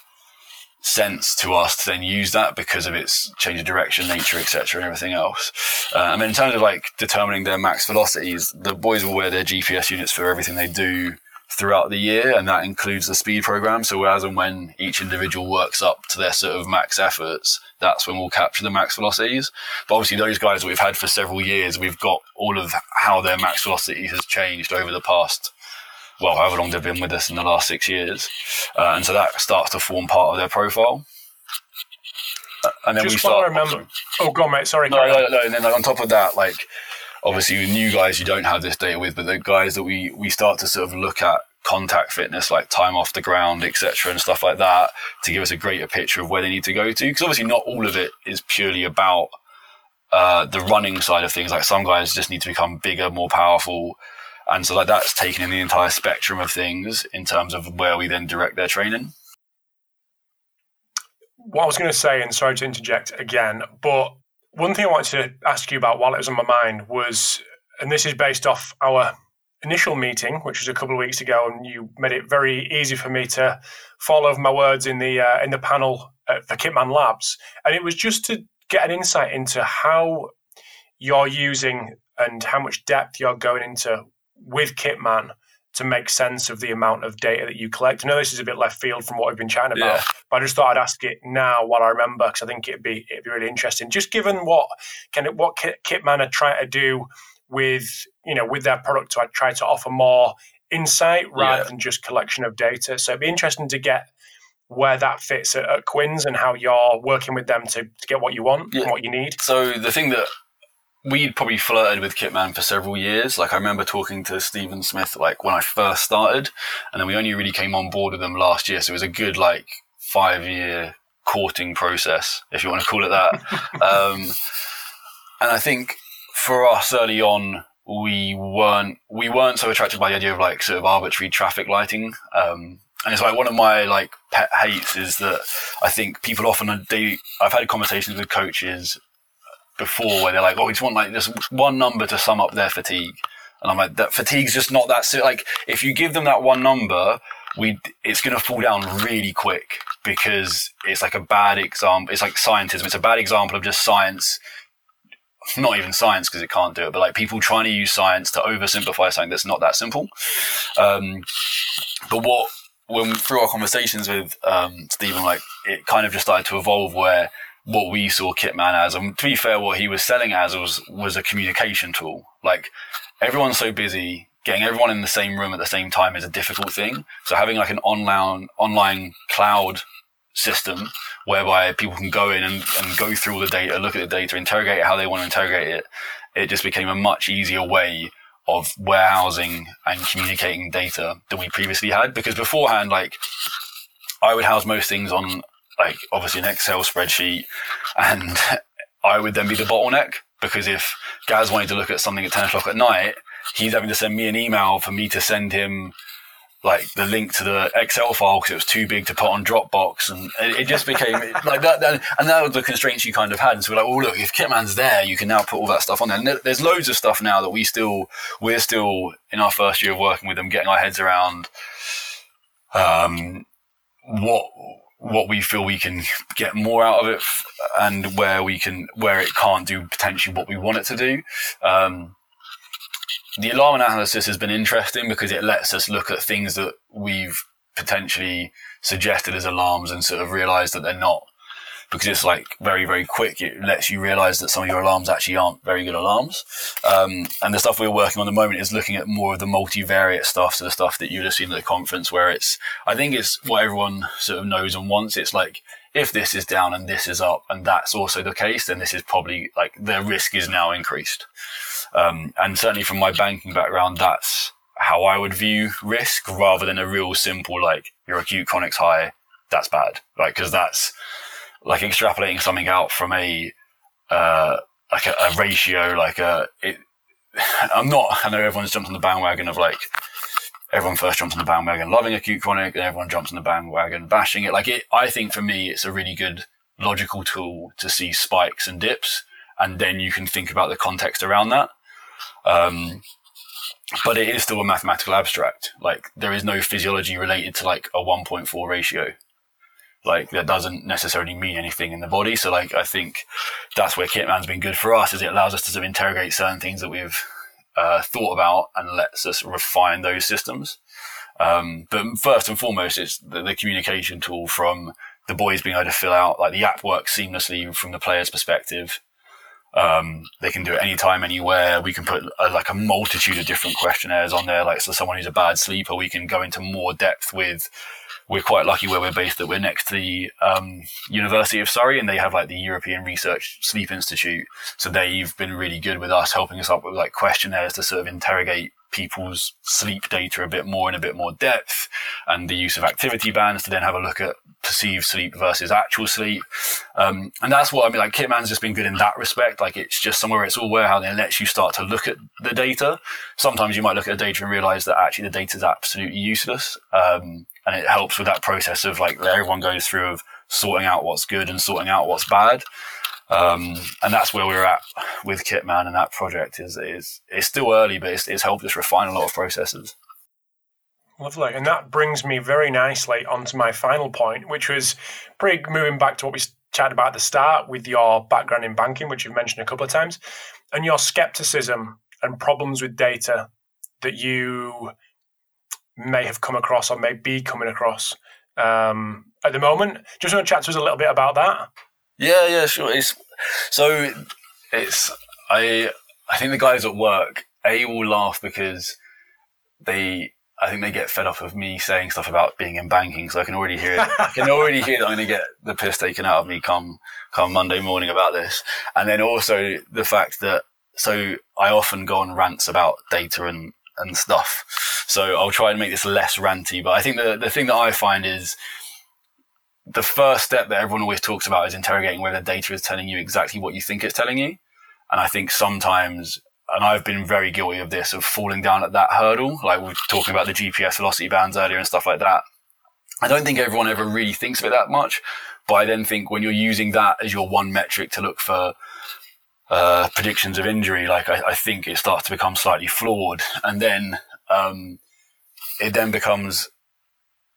sense to us to then use that because of its change of direction, nature, etc., and everything else. Uh, I mean, in terms of like determining their max velocities, the boys will wear their GPS units for everything they do throughout the year, and that includes the speed program. So as and when each individual works up to their sort of max efforts, that's when we'll capture the max velocities. But obviously, those guys that we've had for several years, we've got all of how their max velocity has changed over the past. Well, however long they've been with us in the last six years, uh, and so that starts to form part of their profile. Uh, and then Just we start. remember. Oh, go on, mate. Sorry. No, no, no. And then like, on top of that, like obviously with new guys you don't have this data with, but the guys that we we start to sort of look at contact fitness, like time off the ground, etc., and stuff like that, to give us a greater picture of where they need to go to. Because obviously, not all of it is purely about uh, the running side of things. Like some guys just need to become bigger, more powerful, and so like that's taken in the entire spectrum of things in terms of where we then direct their training. What I was going to say, and sorry to interject again, but one thing I wanted to ask you about while it was on my mind was, and this is based off our initial meeting, which was a couple of weeks ago, and you made it very easy for me to follow my words in the uh, in the panel for Kitman Labs, and it was just to get an insight into how you're using and how much depth you're going into with Kitman to make sense of the amount of data that you collect. I know this is a bit left field from what we've been chatting about, yeah. but I just thought I'd ask it now while I remember because I think it'd be it'd be really interesting. Just given what kind of what Kitman are trying to do with you know with their product to try to offer more insight rather yeah. than just collection of data. So it'd be interesting to get where that fits at, at Quins and how you're working with them to, to get what you want yeah. and what you need. So the thing that we'd probably flirted with Kitman for several years. Like I remember talking to Stephen Smith like when I first started, and then we only really came on board with them last year. So it was a good like five year courting process, if you want to call it that. <laughs> um, and I think for us early on, we weren't we weren't so attracted by the idea of like sort of arbitrary traffic lighting. Um, and it's like one of my like pet hates is that I think people often they I've had conversations with coaches before where they're like, oh, we just want like this one number to sum up their fatigue. And I'm like, that fatigue's just not that, like, if you give them that one number, we, it's going to fall down really quick because it's like a bad example. It's like scientism. It's a bad example of just science, not even science because it can't do it, but like people trying to use science to oversimplify something that's not that simple. Um, but what, when through our conversations with um, Stephen, like it kind of just started to evolve where what we saw Kitman as. And to be fair, what he was selling as was was a communication tool. Like everyone's so busy, getting everyone in the same room at the same time is a difficult thing. So having like an online online cloud system whereby people can go in and, and go through all the data, look at the data, interrogate it how they want to interrogate it, it just became a much easier way of warehousing and communicating data than we previously had. Because beforehand, like I would house most things on like obviously an Excel spreadsheet and <laughs> I would then be the bottleneck because if Gaz wanted to look at something at 10 o'clock at night, he's having to send me an email for me to send him like the link to the Excel file because it was too big to put on Dropbox, and it, it just became <laughs> like that, that, And that was the constraints you kind of had. And so we're like, oh look, if Kitman's there, you can now put all that stuff on there. And there's loads of stuff now that we still we're still in our first year of working with them, getting our heads around um, what what we feel we can get more out of it and where we can where it can't do potentially what we want it to do. Um, the alarm analysis has been interesting because it lets us look at things that we've potentially suggested as alarms and sort of realize that they're not because it's like very very quick. It lets you realize that some of your alarms actually aren't very good alarms. Um, and the stuff we're working on at the moment is looking at more of the multivariate stuff so the stuff that you'd have seen at the conference where it's i think it's what everyone sort of knows and wants. It's like if this is down and this is up and that's also the case then this is probably like the risk is now increased. Um, and certainly from my banking background, that's how I would view risk rather than a real simple, like, your acute chronic's high, that's bad. Like, cause that's like extrapolating something out from a, uh, like a, a ratio, like a, it, <laughs> I'm not, I know everyone's jumped on the bandwagon of like, everyone first jumps on the bandwagon loving acute chronic and everyone jumps on the bandwagon bashing it. Like it, I think for me, it's a really good logical tool to see spikes and dips. And then you can think about the context around that. Um, but it is still a mathematical abstract. Like there is no physiology related to like a 1.4 ratio. Like that doesn't necessarily mean anything in the body. So like I think that's where Kitman's been good for us is it allows us to sort of interrogate certain things that we've uh, thought about and lets us refine those systems. Um, but first and foremost, it's the, the, communication tool from the boys being able to fill out like the app works seamlessly from the player's perspective. Um, they can do it anytime, anywhere. We can put a, like a multitude of different questionnaires on there. Like, so someone who's a bad sleeper, we can go into more depth with. We're quite lucky where we're based that we're next to the um, University of Surrey and they have like the European Research Sleep Institute. So they've been really good with us, helping us up with like questionnaires to sort of interrogate people's sleep data a bit more in a bit more depth and the use of activity bands to then have a look at perceived sleep versus actual sleep. Um, and that's what I mean. Like Kitman's just been good in that respect. Like it's just somewhere it's all warehouse and it lets you start to look at the data. Sometimes you might look at the data and realize that actually the data is absolutely useless. Um, and it helps with that process of like everyone goes through of sorting out what's good and sorting out what's bad. Um, and that's where we're at with Kitman and that project is, is it's still early, but it's, it's helped us refine a lot of processes. Lovely. And that brings me very nicely onto my final point, which was pretty moving back to what we chatted about at the start with your background in banking, which you've mentioned a couple of times, and your skepticism and problems with data that you may have come across or may be coming across um, at the moment. Just want to chat to us a little bit about that. Yeah, yeah, sure. It's so it's I I think the guys at work a will laugh because they I think they get fed up of me saying stuff about being in banking, so I can already hear it. I can already hear that I'm going to get the piss taken out of me come come Monday morning about this, and then also the fact that so I often go on rants about data and and stuff, so I'll try and make this less ranty. But I think the the thing that I find is the first step that everyone always talks about is interrogating whether data is telling you exactly what you think it's telling you. And I think sometimes, and I've been very guilty of this, of falling down at that hurdle. Like we are talking about the GPS velocity bands earlier and stuff like that. I don't think everyone ever really thinks of it that much. But I then think when you're using that as your one metric to look for uh, predictions of injury, like I, I, think it starts to become slightly flawed. And then um, it then becomes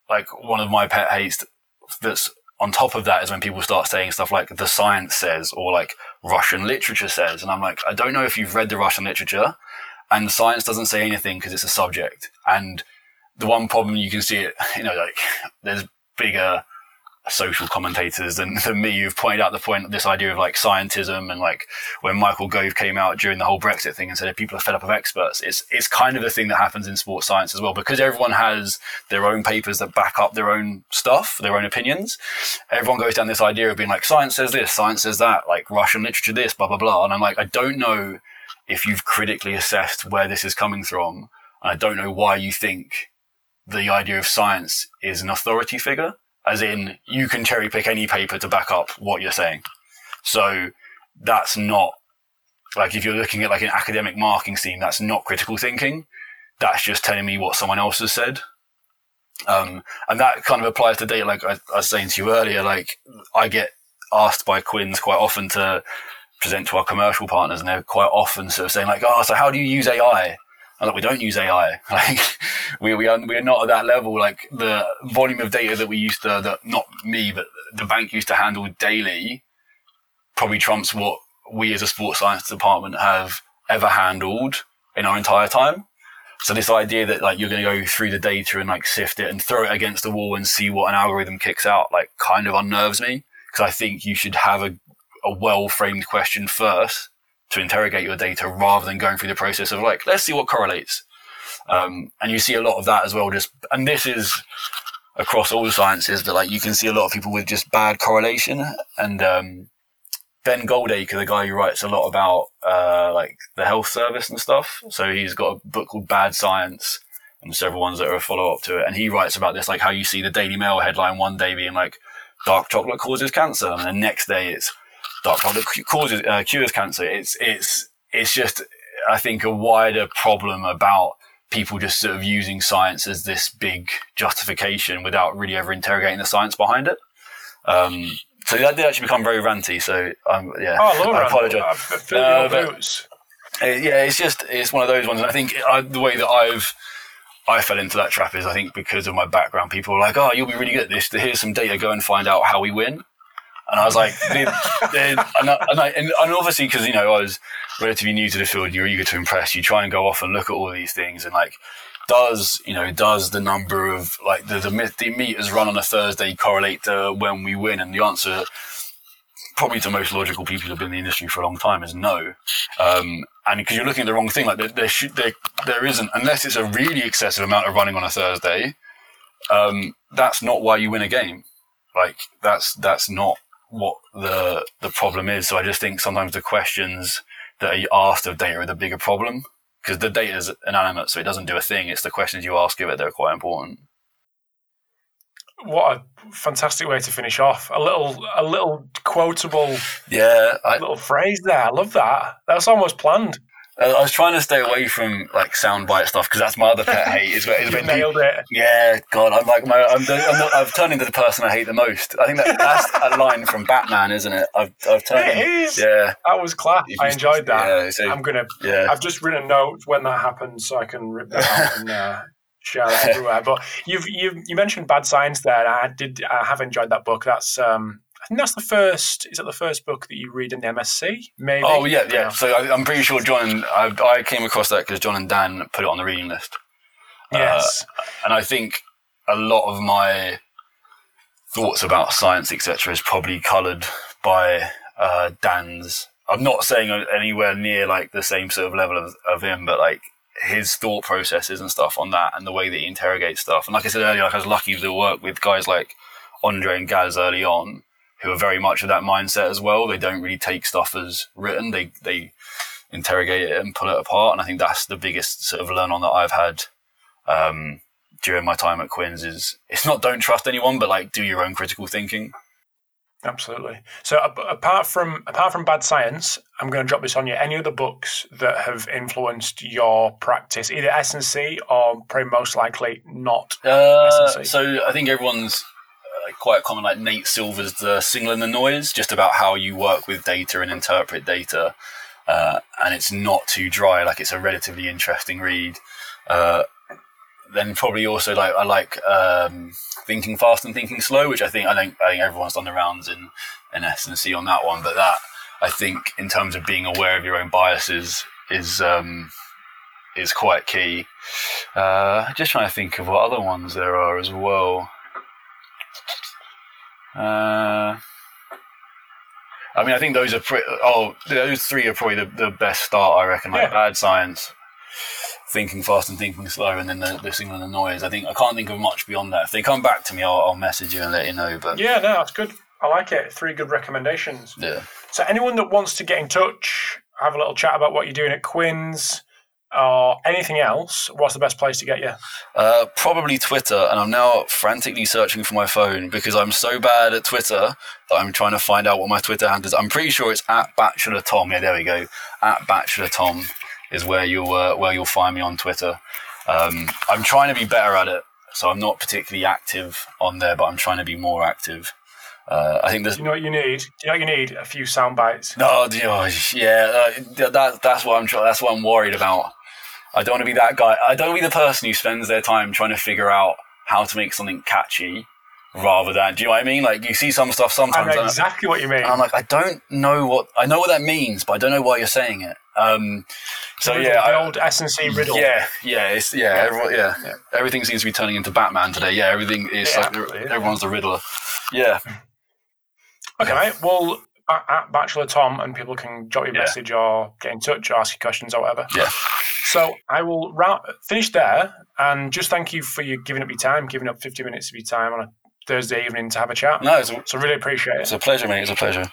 like one of my pet hates that's on top of that is when people start saying stuff like the science says or like Russian literature says. And I'm like, I don't know if you've read the Russian literature and science doesn't say anything because it's a subject. And the one problem you can see it, <laughs> you know, like there's bigger social commentators than, than me who've pointed out the point this idea of like scientism and like when Michael Gove came out during the whole Brexit thing and said people are fed up of experts. It's it's kind of the thing that happens in sports science as well because everyone has their own papers that back up their own stuff, their own opinions. Everyone goes down this idea of being like science says this, science says that, like Russian literature this, blah blah blah. And I'm like, I don't know if you've critically assessed where this is coming from. I don't know why you think the idea of science is an authority figure as in you can cherry pick any paper to back up what you're saying. So that's not like if you're looking at like an academic marking scheme, that's not critical thinking. That's just telling me what someone else has said. Um, and that kind of applies to data. Like I, I was saying to you earlier, like I get asked by Quins quite often to present to our commercial partners, and they're quite often sort of saying like, "Oh, so how do you use AI?" Like, we don't use AI. <laughs> Like we, we are, we are not at that level. Like the volume of data that we used to, that not me, but the bank used to handle daily probably trumps what we as a sports science department have ever handled in our entire time. So this idea that like you're going to go through the data and like sift it and throw it against the wall and see what an algorithm kicks out, like kind of unnerves me because I think you should have a, a well framed question first to interrogate your data rather than going through the process of like, let's see what correlates. Um, and you see a lot of that as well. Just, and this is across all the sciences that like you can see a lot of people with just bad correlation. And, um, Ben Goldacre, the guy who writes a lot about, uh, like the health service and stuff. So he's got a book called Bad Science and several ones that are a follow up to it. And he writes about this, like how you see the Daily Mail headline one day being like, dark chocolate causes cancer. And the next day it's dark chocolate causes uh, cures cancer. It's it's it's just I think a wider problem about people just sort of using science as this big justification without really ever interrogating the science behind it. Um, so that did actually become very ranty. So um, yeah, oh, I, I apologize. Uh, but, yeah, it's just it's one of those ones, and I think I, the way that I've I fell into that trap is I think because of my background, people are like, "Oh, you'll be really good at this. Here's some data. Go and find out how we win." And I was like, and, I, and, I, and, obviously, because, you know, I was relatively new to the field, you're eager to impress, you try and go off and look at all these things and like, does, you know, does the number of like the, the, the meters run on a Thursday correlate to when we win? And the answer, probably to most logical people who've been in the industry for a long time is no. Um, and because you're looking at the wrong thing, like there, there should, there, there isn't, unless it's a really excessive amount of running on a Thursday, um, that's not why you win a game. Like that's, that's not what the the problem is. So I just think sometimes the questions that are asked of data are the bigger problem because the data is inanimate, so it doesn't do a thing. It's the questions you ask of it that are quite important. What a fantastic way to finish off! A little, a little quotable, yeah, I, little phrase there. I love that. That's almost planned. I was trying to stay away from like soundbite stuff because that's my other pet <laughs> hate. Is, is when nailed you, it. Yeah, God, I'm like my, I'm, the, I'm not, I've turned into the person I hate the most. I think that, that's <laughs> a line from Batman, isn't it? I've, I've turned. It is. Yeah, that was class. I enjoyed that. Yeah, so, I'm gonna. Yeah, I've just written a note when that happens so I can rip that out and uh, share it <laughs> everywhere. But you've you you mentioned Bad Science there. I did. I have enjoyed that book. That's um I think that's the first. Is it the first book that you read in the MSc? Maybe. Oh yeah, yeah. So I, am pretty sure John. I, I came across that because John and Dan put it on the reading list. Yes. Uh, and I think a lot of my thoughts about science, etc., is probably coloured by uh, Dan's. I'm not saying anywhere near like the same sort of level of, of him, but like his thought processes and stuff on that, and the way that he interrogates stuff. And like I said earlier, like I was lucky to work with guys like Andre and Gaz early on, who are very much of that mindset as well. They don't really take stuff as written. They they interrogate it and pull it apart. And I think that's the biggest sort of learn on that I've had um, during my time at Quins is it's not don't trust anyone, but like do your own critical thinking. Absolutely. So apart from apart from Bad Science, I'm going to drop this on you. Any other books that have influenced your practice, either S&C or probably most likely not uh, So I think everyone's quite common, like Nate Silver's The Signal and the Noise, just about how you work with data and interpret data. Uh, and it's not too dry, like it's a relatively interesting read. Uh, then probably also like I like um, Thinking Fast and Thinking Slow, which I think I think I think everyone's done the rounds in in S&C on that one. But that I think in terms of being aware of your own biases is um, is quite key. Uh, just trying to think of what other ones there are as well. Uh, I mean, I think those are pre- oh, those three are probably the, the best start. I reckon. Like Yeah. bad science, thinking fast and thinking slow, and then the, the signal and the noise. I think I can't think of much beyond that. If they come back to me, I'll, I'll message you and let you know. But Yeah, no, that's good. I like it. Three good recommendations. yeah. So, anyone that wants to get in touch, have a little chat about what you're doing at Quins or anything else, what's the best place to get you? Uh, probably Twitter, and I'm now frantically searching for my phone because I'm so bad at Twitter that I'm trying to find out what my Twitter handle is. I'm pretty sure it's at Batchelor Tom. Yeah, there we go. At Batchelor Tom is where you'll uh, where you'll find me on Twitter. Um, I'm trying to be better at it, so I'm not particularly active on there, but I'm trying to be more active. Uh, I think there's Do you know what you need? Do you know what you need? A few sound bites. no, know, yeah, uh, that that's what I'm that's what I'm worried about. I don't want to be that guy. I don't want to be the person who spends their time trying to figure out how to make something catchy, rather than do you know what I mean? Like you see some stuff I sometimes, know exactly what you mean. I'm like, I don't know what I know what that means, but I don't know why you're saying it. Um, so The yeah, the I- old S and C riddle. yeah, yeah, it's yeah, everyone, yeah. Yeah. Everything seems to be turning into Batman today. Yeah, everything is Yeah, like everyone's the Riddler. Yeah, <laughs> Okay, mate. Well, at, Batchelor Tom, and people can drop you a Yeah. message or get in touch or ask you questions or whatever. yeah. So I will ra- finish there and just thank you for you giving up your time, giving up 50 minutes of your time on a Thursday evening to have a chat. No, it's a, So really appreciate it. it's a pleasure, mate. It's a pleasure.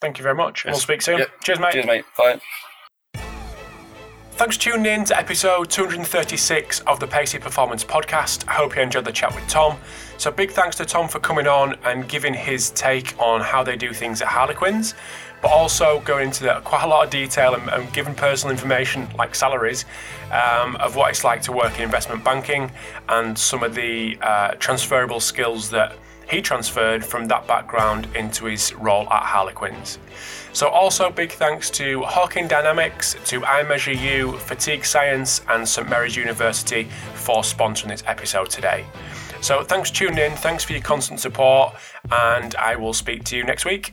Thank you very much. We'll speak soon. Yep. Cheers, mate. Cheers, mate. Bye. Thanks for tuning in to episode 236 of the Pacey Performance Podcast. I hope you enjoyed the chat with Tom. So, big thanks to Tom for coming on and giving his take on how they do things at Harlequins, but also going into the, quite a lot of detail and, and giving personal information like salaries um, of what it's like to work in investment banking and some of the uh, transferable skills that he transferred from that background into his role at Harlequins. So, also big thanks to Hawkin Dynamics, to iMeasureU, Fatigue Science, and St Mary's University for sponsoring this episode today. So, thanks for tuning in, thanks for your constant support, and I will speak to you next week.